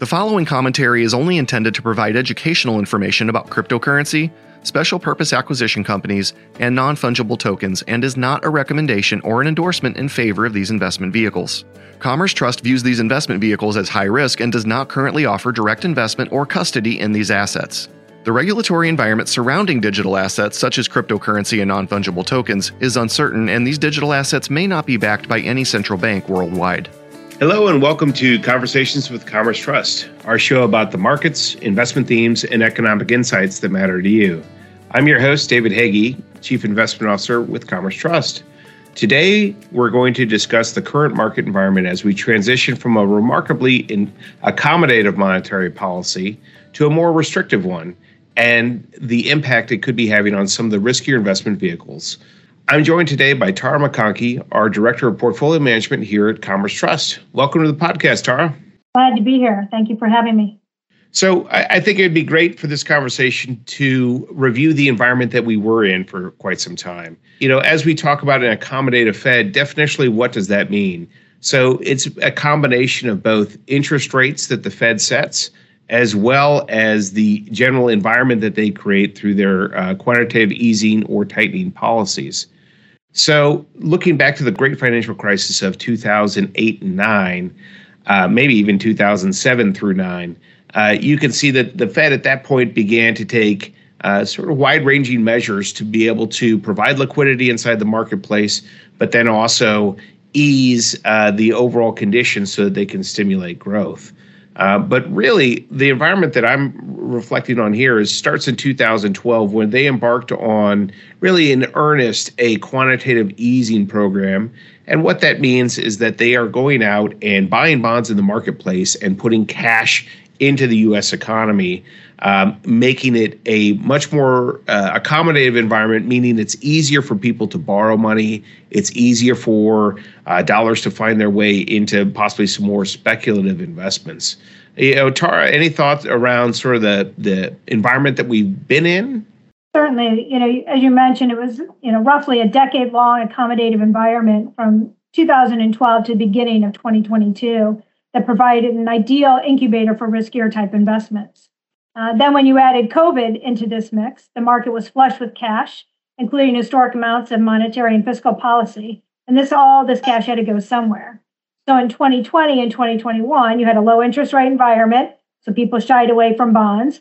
The following commentary is only intended to provide educational information about cryptocurrency, special purpose acquisition companies, and non fungible tokens, and is not a recommendation or an endorsement in favor of these investment vehicles. Commerce Trust views these investment vehicles as high risk and does not currently offer direct investment or custody in these assets. The regulatory environment surrounding digital assets, such as cryptocurrency and non fungible tokens, is uncertain, and these digital assets may not be backed by any central bank worldwide. Hello, and welcome to Conversations with Commerce Trust, our show about the markets, investment themes, and economic insights that matter to you. I'm your host, David Hagee, Chief Investment Officer with Commerce Trust. Today, we're going to discuss the current market environment as we transition from a remarkably accommodative monetary policy to a more restrictive one and the impact it could be having on some of the riskier investment vehicles I'm joined today by Tara McConkey, our Director of Portfolio Management here at Commerce Trust. Welcome to the podcast, Tara. Glad to be here. Thank you for having me. So, I, I think it would be great for this conversation to review the environment that we were in for quite some time. You know, as we talk about an accommodative Fed, definitionally, what does that mean? So, it's a combination of both interest rates that the Fed sets as well as the general environment that they create through their uh, quantitative easing or tightening policies. So, looking back to the great financial crisis of 2008 and 9, uh, maybe even 2007 through 9, uh, you can see that the Fed at that point began to take uh, sort of wide ranging measures to be able to provide liquidity inside the marketplace, but then also ease uh, the overall conditions so that they can stimulate growth. Uh, but really, the environment that I'm reflecting on here is starts in 2012 when they embarked on really in earnest a quantitative easing program. And what that means is that they are going out and buying bonds in the marketplace and putting cash into the U.S. economy, um, making it a much more uh, accommodative environment, meaning it's easier for people to borrow money. It's easier for uh, dollars to find their way into possibly some more speculative investments. You know, Tara, any thoughts around sort of the the environment that we've been in? Certainly, you know, as you mentioned, it was you know roughly a decade long accommodative environment from 2012 to the beginning of 2022 that provided an ideal incubator for riskier type investments. Uh, then, when you added COVID into this mix, the market was flush with cash, including historic amounts of monetary and fiscal policy. And this all this cash had to go somewhere. So in 2020 and 2021, you had a low interest rate environment, so people shied away from bonds,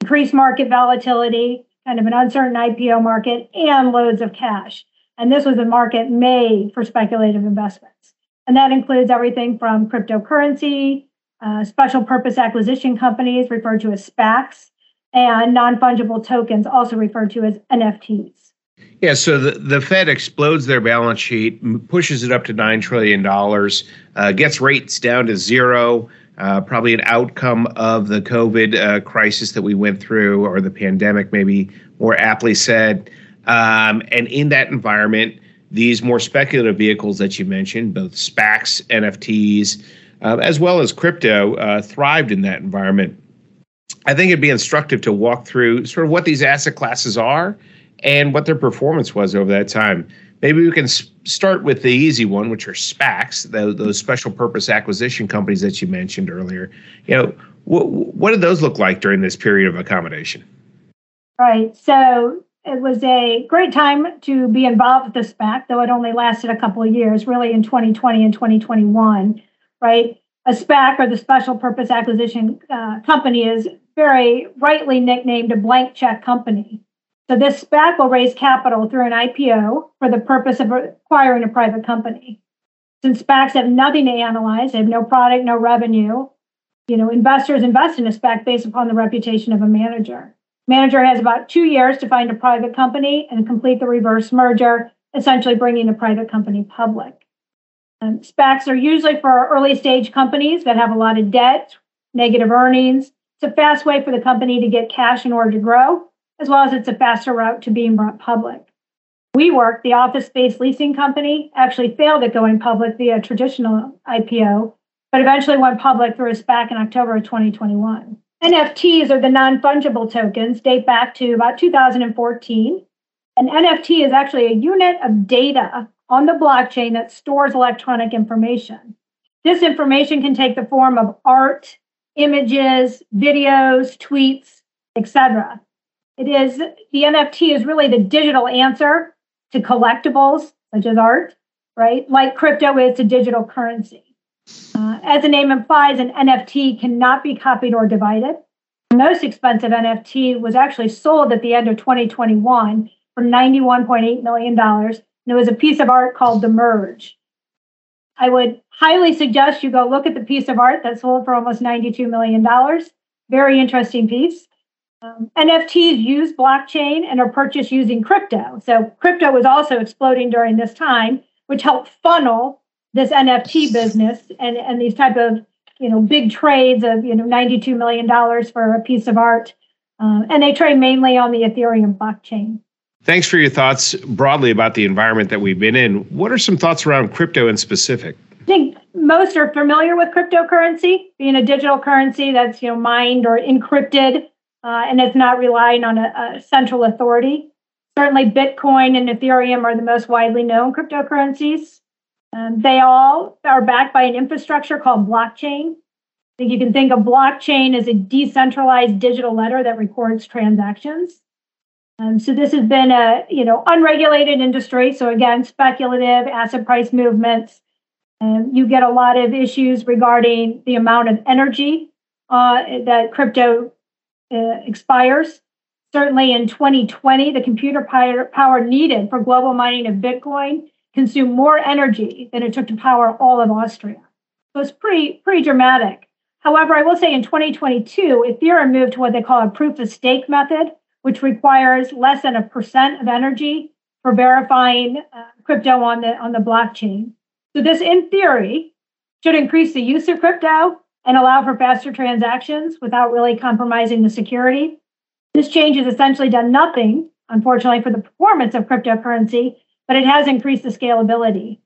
increased market volatility, kind of an uncertain IPO market, and loads of cash. And this was a market made for speculative investments. And that includes everything from cryptocurrency, uh, special purpose acquisition companies, referred to as SPACs, and non fungible tokens, also referred to as NFTs. Yeah, so the, the Fed explodes their balance sheet, pushes it up to $9 trillion, uh, gets rates down to zero, uh, probably an outcome of the COVID uh, crisis that we went through, or the pandemic, maybe more aptly said. Um, and in that environment, these more speculative vehicles that you mentioned, both SPACs, NFTs, uh, as well as crypto, uh, thrived in that environment. I think it'd be instructive to walk through sort of what these asset classes are and what their performance was over that time. Maybe we can start with the easy one, which are SPACs, the, those special purpose acquisition companies that you mentioned earlier. You know, wh- what did those look like during this period of accommodation? Right. So it was a great time to be involved with the SPAC, though it only lasted a couple of years, really in 2020 and 2021. Right. A SPAC or the special purpose acquisition uh, company is very rightly nicknamed a blank check company. So this SPAC will raise capital through an IPO for the purpose of acquiring a private company. Since SPACs have nothing to analyze, they have no product, no revenue, you know, investors invest in a SPAC based upon the reputation of a manager. Manager has about two years to find a private company and complete the reverse merger, essentially bringing a private company public. And SPACs are usually for early stage companies that have a lot of debt, negative earnings. It's a fast way for the company to get cash in order to grow as well as it's a faster route to being brought public. WeWork, the office space leasing company, actually failed at going public via traditional IPO, but eventually went public through a SPAC in October of 2021. NFTs are the non fungible tokens, date back to about 2014. An NFT is actually a unit of data on the blockchain that stores electronic information. This information can take the form of art, images, videos, tweets, etc. It is the NFT is really the digital answer to collectibles such as art, right? Like crypto is to digital currency. Uh, as the name implies, an NFT cannot be copied or divided. The most expensive NFT was actually sold at the end of 2021 for $91.8 million. And it was a piece of art called The Merge. I would highly suggest you go look at the piece of art that sold for almost $92 million. Very interesting piece. Um, NFTs use blockchain and are purchased using crypto. So crypto was also exploding during this time, which helped funnel this NFT business and, and these type of you know big trades of you know 92 million dollars for a piece of art, uh, and they trade mainly on the Ethereum blockchain. Thanks for your thoughts broadly about the environment that we've been in. What are some thoughts around crypto in specific? I think most are familiar with cryptocurrency, being a digital currency that's you know mined or encrypted, uh, and it's not relying on a, a central authority. Certainly, Bitcoin and Ethereum are the most widely known cryptocurrencies. Um, they all are backed by an infrastructure called blockchain. I think you can think of blockchain as a decentralized digital letter that records transactions. Um, so this has been a you know unregulated industry. So again, speculative asset price movements. Um, you get a lot of issues regarding the amount of energy uh, that crypto uh, expires. Certainly in 2020, the computer power needed for global mining of Bitcoin consumed more energy than it took to power all of Austria. So it's pretty, pretty dramatic. However, I will say in 2022, Ethereum moved to what they call a proof of stake method, which requires less than a percent of energy for verifying uh, crypto on the on the blockchain. So this, in theory, should increase the use of crypto and allow for faster transactions without really compromising the security. This change has essentially done nothing, unfortunately, for the performance of cryptocurrency but it has increased the scalability.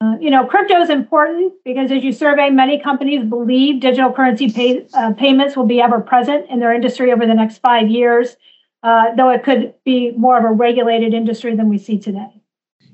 Uh, you know, crypto is important because as you survey, many companies believe digital currency pay, uh, payments will be ever present in their industry over the next five years, uh, though it could be more of a regulated industry than we see today.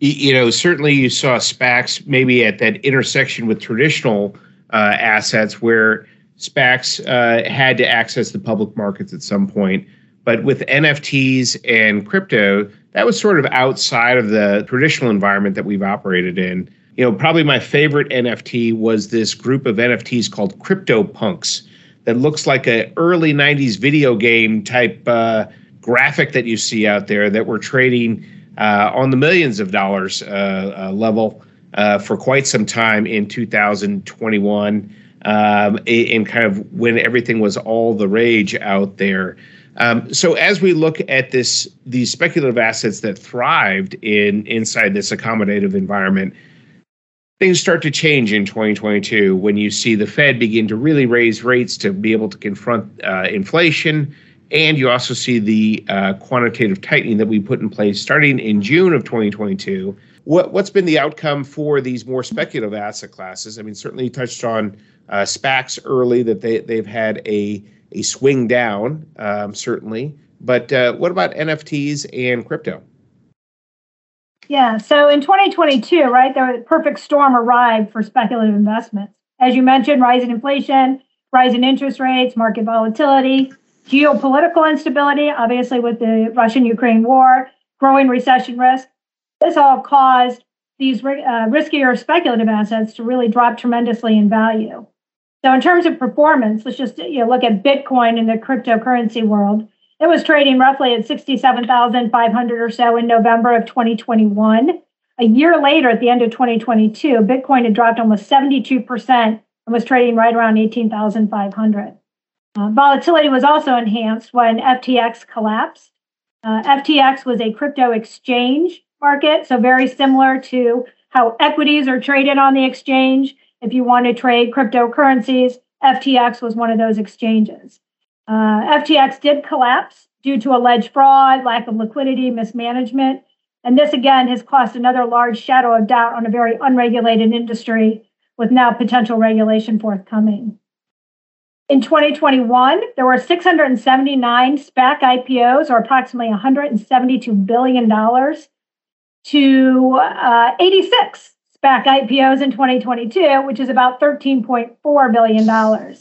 You know, certainly you saw SPACs maybe at that intersection with traditional uh, assets where SPACs uh, had to access the public markets at some point. But with NFTs and crypto, that was sort of outside of the traditional environment that we've operated in. You know, probably my favorite NFT was this group of NFTs called CryptoPunks that looks like an early 90s video game type uh, graphic that you see out there that we're trading uh, on the millions of dollars uh, uh level uh, for quite some time in 2021 um, and kind of when everything was all the rage out there. Um, so as we look at this, these speculative assets that thrived in inside this accommodative environment, things start to change in 2022 when you see the Fed begin to really raise rates to be able to confront uh, inflation, and you also see the uh, quantitative tightening that we put in place starting in June of 2022. What, what's been the outcome for these more speculative asset classes? I mean, certainly you touched on uh, SPACs early that they they've had a a swing down, um, certainly. But uh, what about NFTs and crypto? Yeah, so in 2022, right, the perfect storm arrived for speculative investments. As you mentioned, rising inflation, rising interest rates, market volatility, geopolitical instability, obviously with the Russian Ukraine war, growing recession risk. This all caused these uh, riskier speculative assets to really drop tremendously in value. So in terms of performance, let's just you know, look at Bitcoin in the cryptocurrency world. It was trading roughly at 67,500 or so in November of 2021. A year later, at the end of 2022, Bitcoin had dropped almost 72% and was trading right around 18,500. Uh, volatility was also enhanced when FTX collapsed. Uh, FTX was a crypto exchange market, so very similar to how equities are traded on the exchange. If you want to trade cryptocurrencies, FTX was one of those exchanges. Uh, FTX did collapse due to alleged fraud, lack of liquidity, mismanagement. And this again has caused another large shadow of doubt on a very unregulated industry with now potential regulation forthcoming. In 2021, there were 679 SPAC IPOs, or approximately $172 billion, to uh, 86 SPAC IPOs in 2022, which is about $13.4 billion.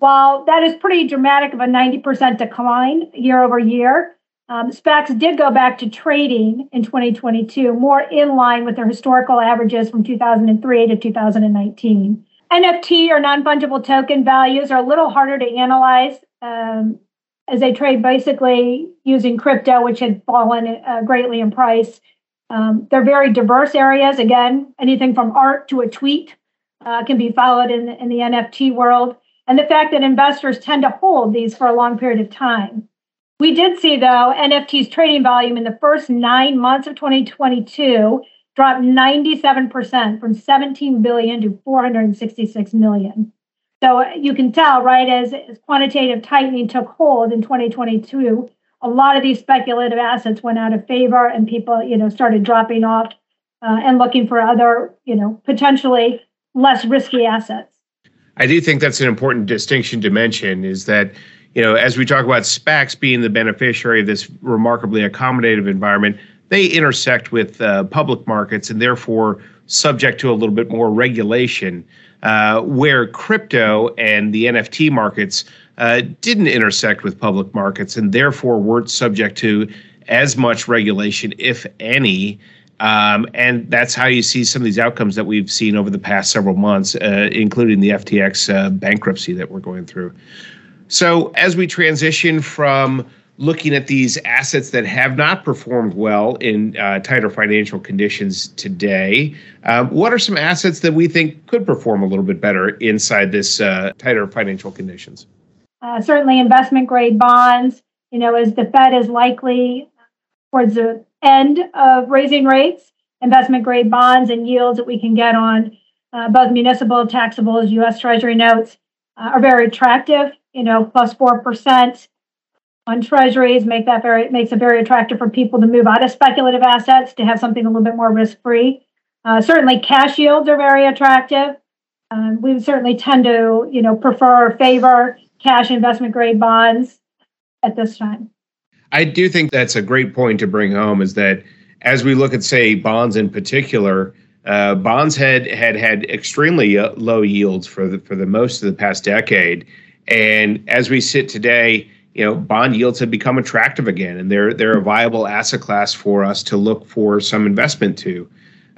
while that is pretty dramatic of a 90% decline year over year, um, SPACs did go back to trading in 2022, more in line with their historical averages from 2003 to 2019. NFT or non fungible token values are a little harder to analyze um, as they trade basically using crypto, which had fallen uh, greatly in price. Um, they're very diverse areas. Again, anything from art to a tweet uh, can be followed in, in the NFT world. And the fact that investors tend to hold these for a long period of time. We did see, though, NFT's trading volume in the first nine months of 2022 dropped 97% from 17 billion to 466 million. So you can tell, right, as, as quantitative tightening took hold in 2022, a lot of these speculative assets went out of favor and people, you know, started dropping off uh, and looking for other, you know, potentially less risky assets. I do think that's an important distinction to mention is that, you know, as we talk about SPACs being the beneficiary of this remarkably accommodative environment, they intersect with uh, public markets and therefore subject to a little bit more regulation. Uh, where crypto and the NFT markets uh, didn't intersect with public markets and therefore weren't subject to as much regulation, if any. Um, and that's how you see some of these outcomes that we've seen over the past several months, uh, including the FTX uh, bankruptcy that we're going through. So, as we transition from looking at these assets that have not performed well in uh, tighter financial conditions today. Um, what are some assets that we think could perform a little bit better inside this uh, tighter financial conditions? Uh, certainly, investment grade bonds. You know, as the Fed is likely towards the end of raising rates, investment grade bonds and yields that we can get on uh, both municipal, taxables, U.S. Treasury notes uh, are very attractive. You know, plus four percent on treasuries make that very makes it very attractive for people to move out of speculative assets to have something a little bit more risk free. Uh, certainly, cash yields are very attractive. Um, we certainly tend to, you know, prefer or favor cash investment grade bonds at this time. I do think that's a great point to bring home. Is that as we look at say bonds in particular, uh, bonds had had had extremely uh, low yields for the for the most of the past decade, and as we sit today you know, bond yields have become attractive again, and they're they're a viable asset class for us to look for some investment to.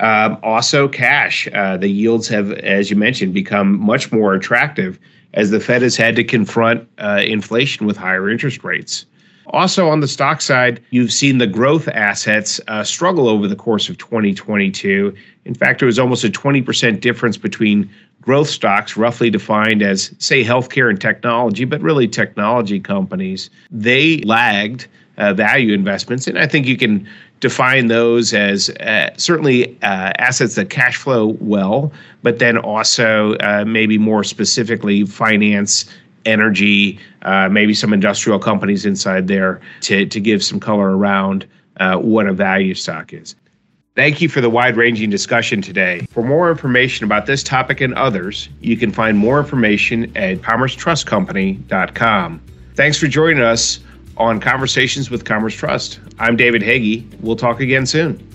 Um, also, cash. Uh, the yields have, as you mentioned, become much more attractive as the Fed has had to confront uh, inflation with higher interest rates. Also, on the stock side, you've seen the growth assets uh, struggle over the course of 2022. In fact, it was almost a 20% difference between growth stocks, roughly defined as, say, healthcare and technology, but really technology companies, they lagged uh, value investments. And I think you can define those as uh, certainly uh, assets that cash flow well, but then also uh, maybe more specifically finance. Energy, uh, maybe some industrial companies inside there to, to give some color around uh, what a value stock is. Thank you for the wide ranging discussion today. For more information about this topic and others, you can find more information at commercetrustcompany.com. Thanks for joining us on Conversations with Commerce Trust. I'm David Hagee. We'll talk again soon.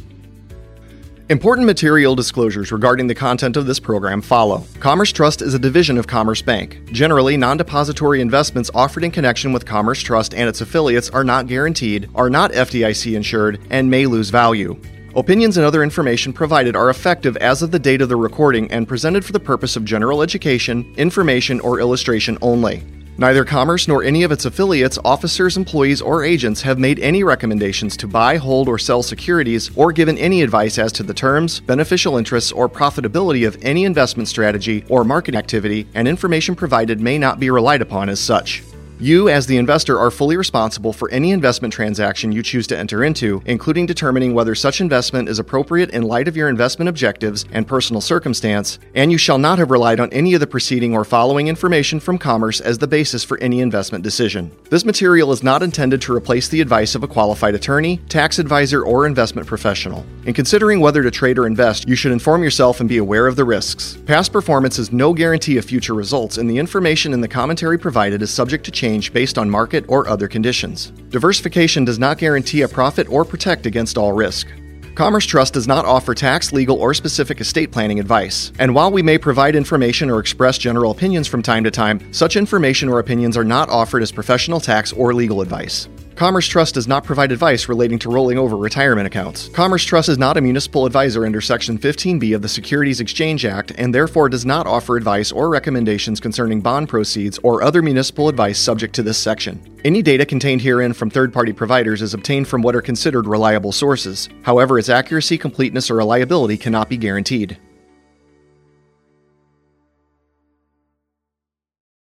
Important material disclosures regarding the content of this program follow. Commerce Trust is a division of Commerce Bank. Generally, non depository investments offered in connection with Commerce Trust and its affiliates are not guaranteed, are not FDIC insured, and may lose value. Opinions and other information provided are effective as of the date of the recording and presented for the purpose of general education, information, or illustration only. Neither Commerce nor any of its affiliates, officers, employees, or agents have made any recommendations to buy, hold, or sell securities or given any advice as to the terms, beneficial interests, or profitability of any investment strategy or market activity, and information provided may not be relied upon as such. You, as the investor, are fully responsible for any investment transaction you choose to enter into, including determining whether such investment is appropriate in light of your investment objectives and personal circumstance, and you shall not have relied on any of the preceding or following information from Commerce as the basis for any investment decision. This material is not intended to replace the advice of a qualified attorney, tax advisor, or investment professional. In considering whether to trade or invest, you should inform yourself and be aware of the risks. Past performance is no guarantee of future results, and the information in the commentary provided is subject to change change based on market or other conditions. Diversification does not guarantee a profit or protect against all risk. Commerce Trust does not offer tax, legal, or specific estate planning advice. And while we may provide information or express general opinions from time to time, such information or opinions are not offered as professional tax or legal advice. Commerce Trust does not provide advice relating to rolling over retirement accounts. Commerce Trust is not a municipal advisor under Section 15B of the Securities Exchange Act and therefore does not offer advice or recommendations concerning bond proceeds or other municipal advice subject to this section. Any data contained herein from third party providers is obtained from what are considered reliable sources. However, its accuracy, completeness, or reliability cannot be guaranteed.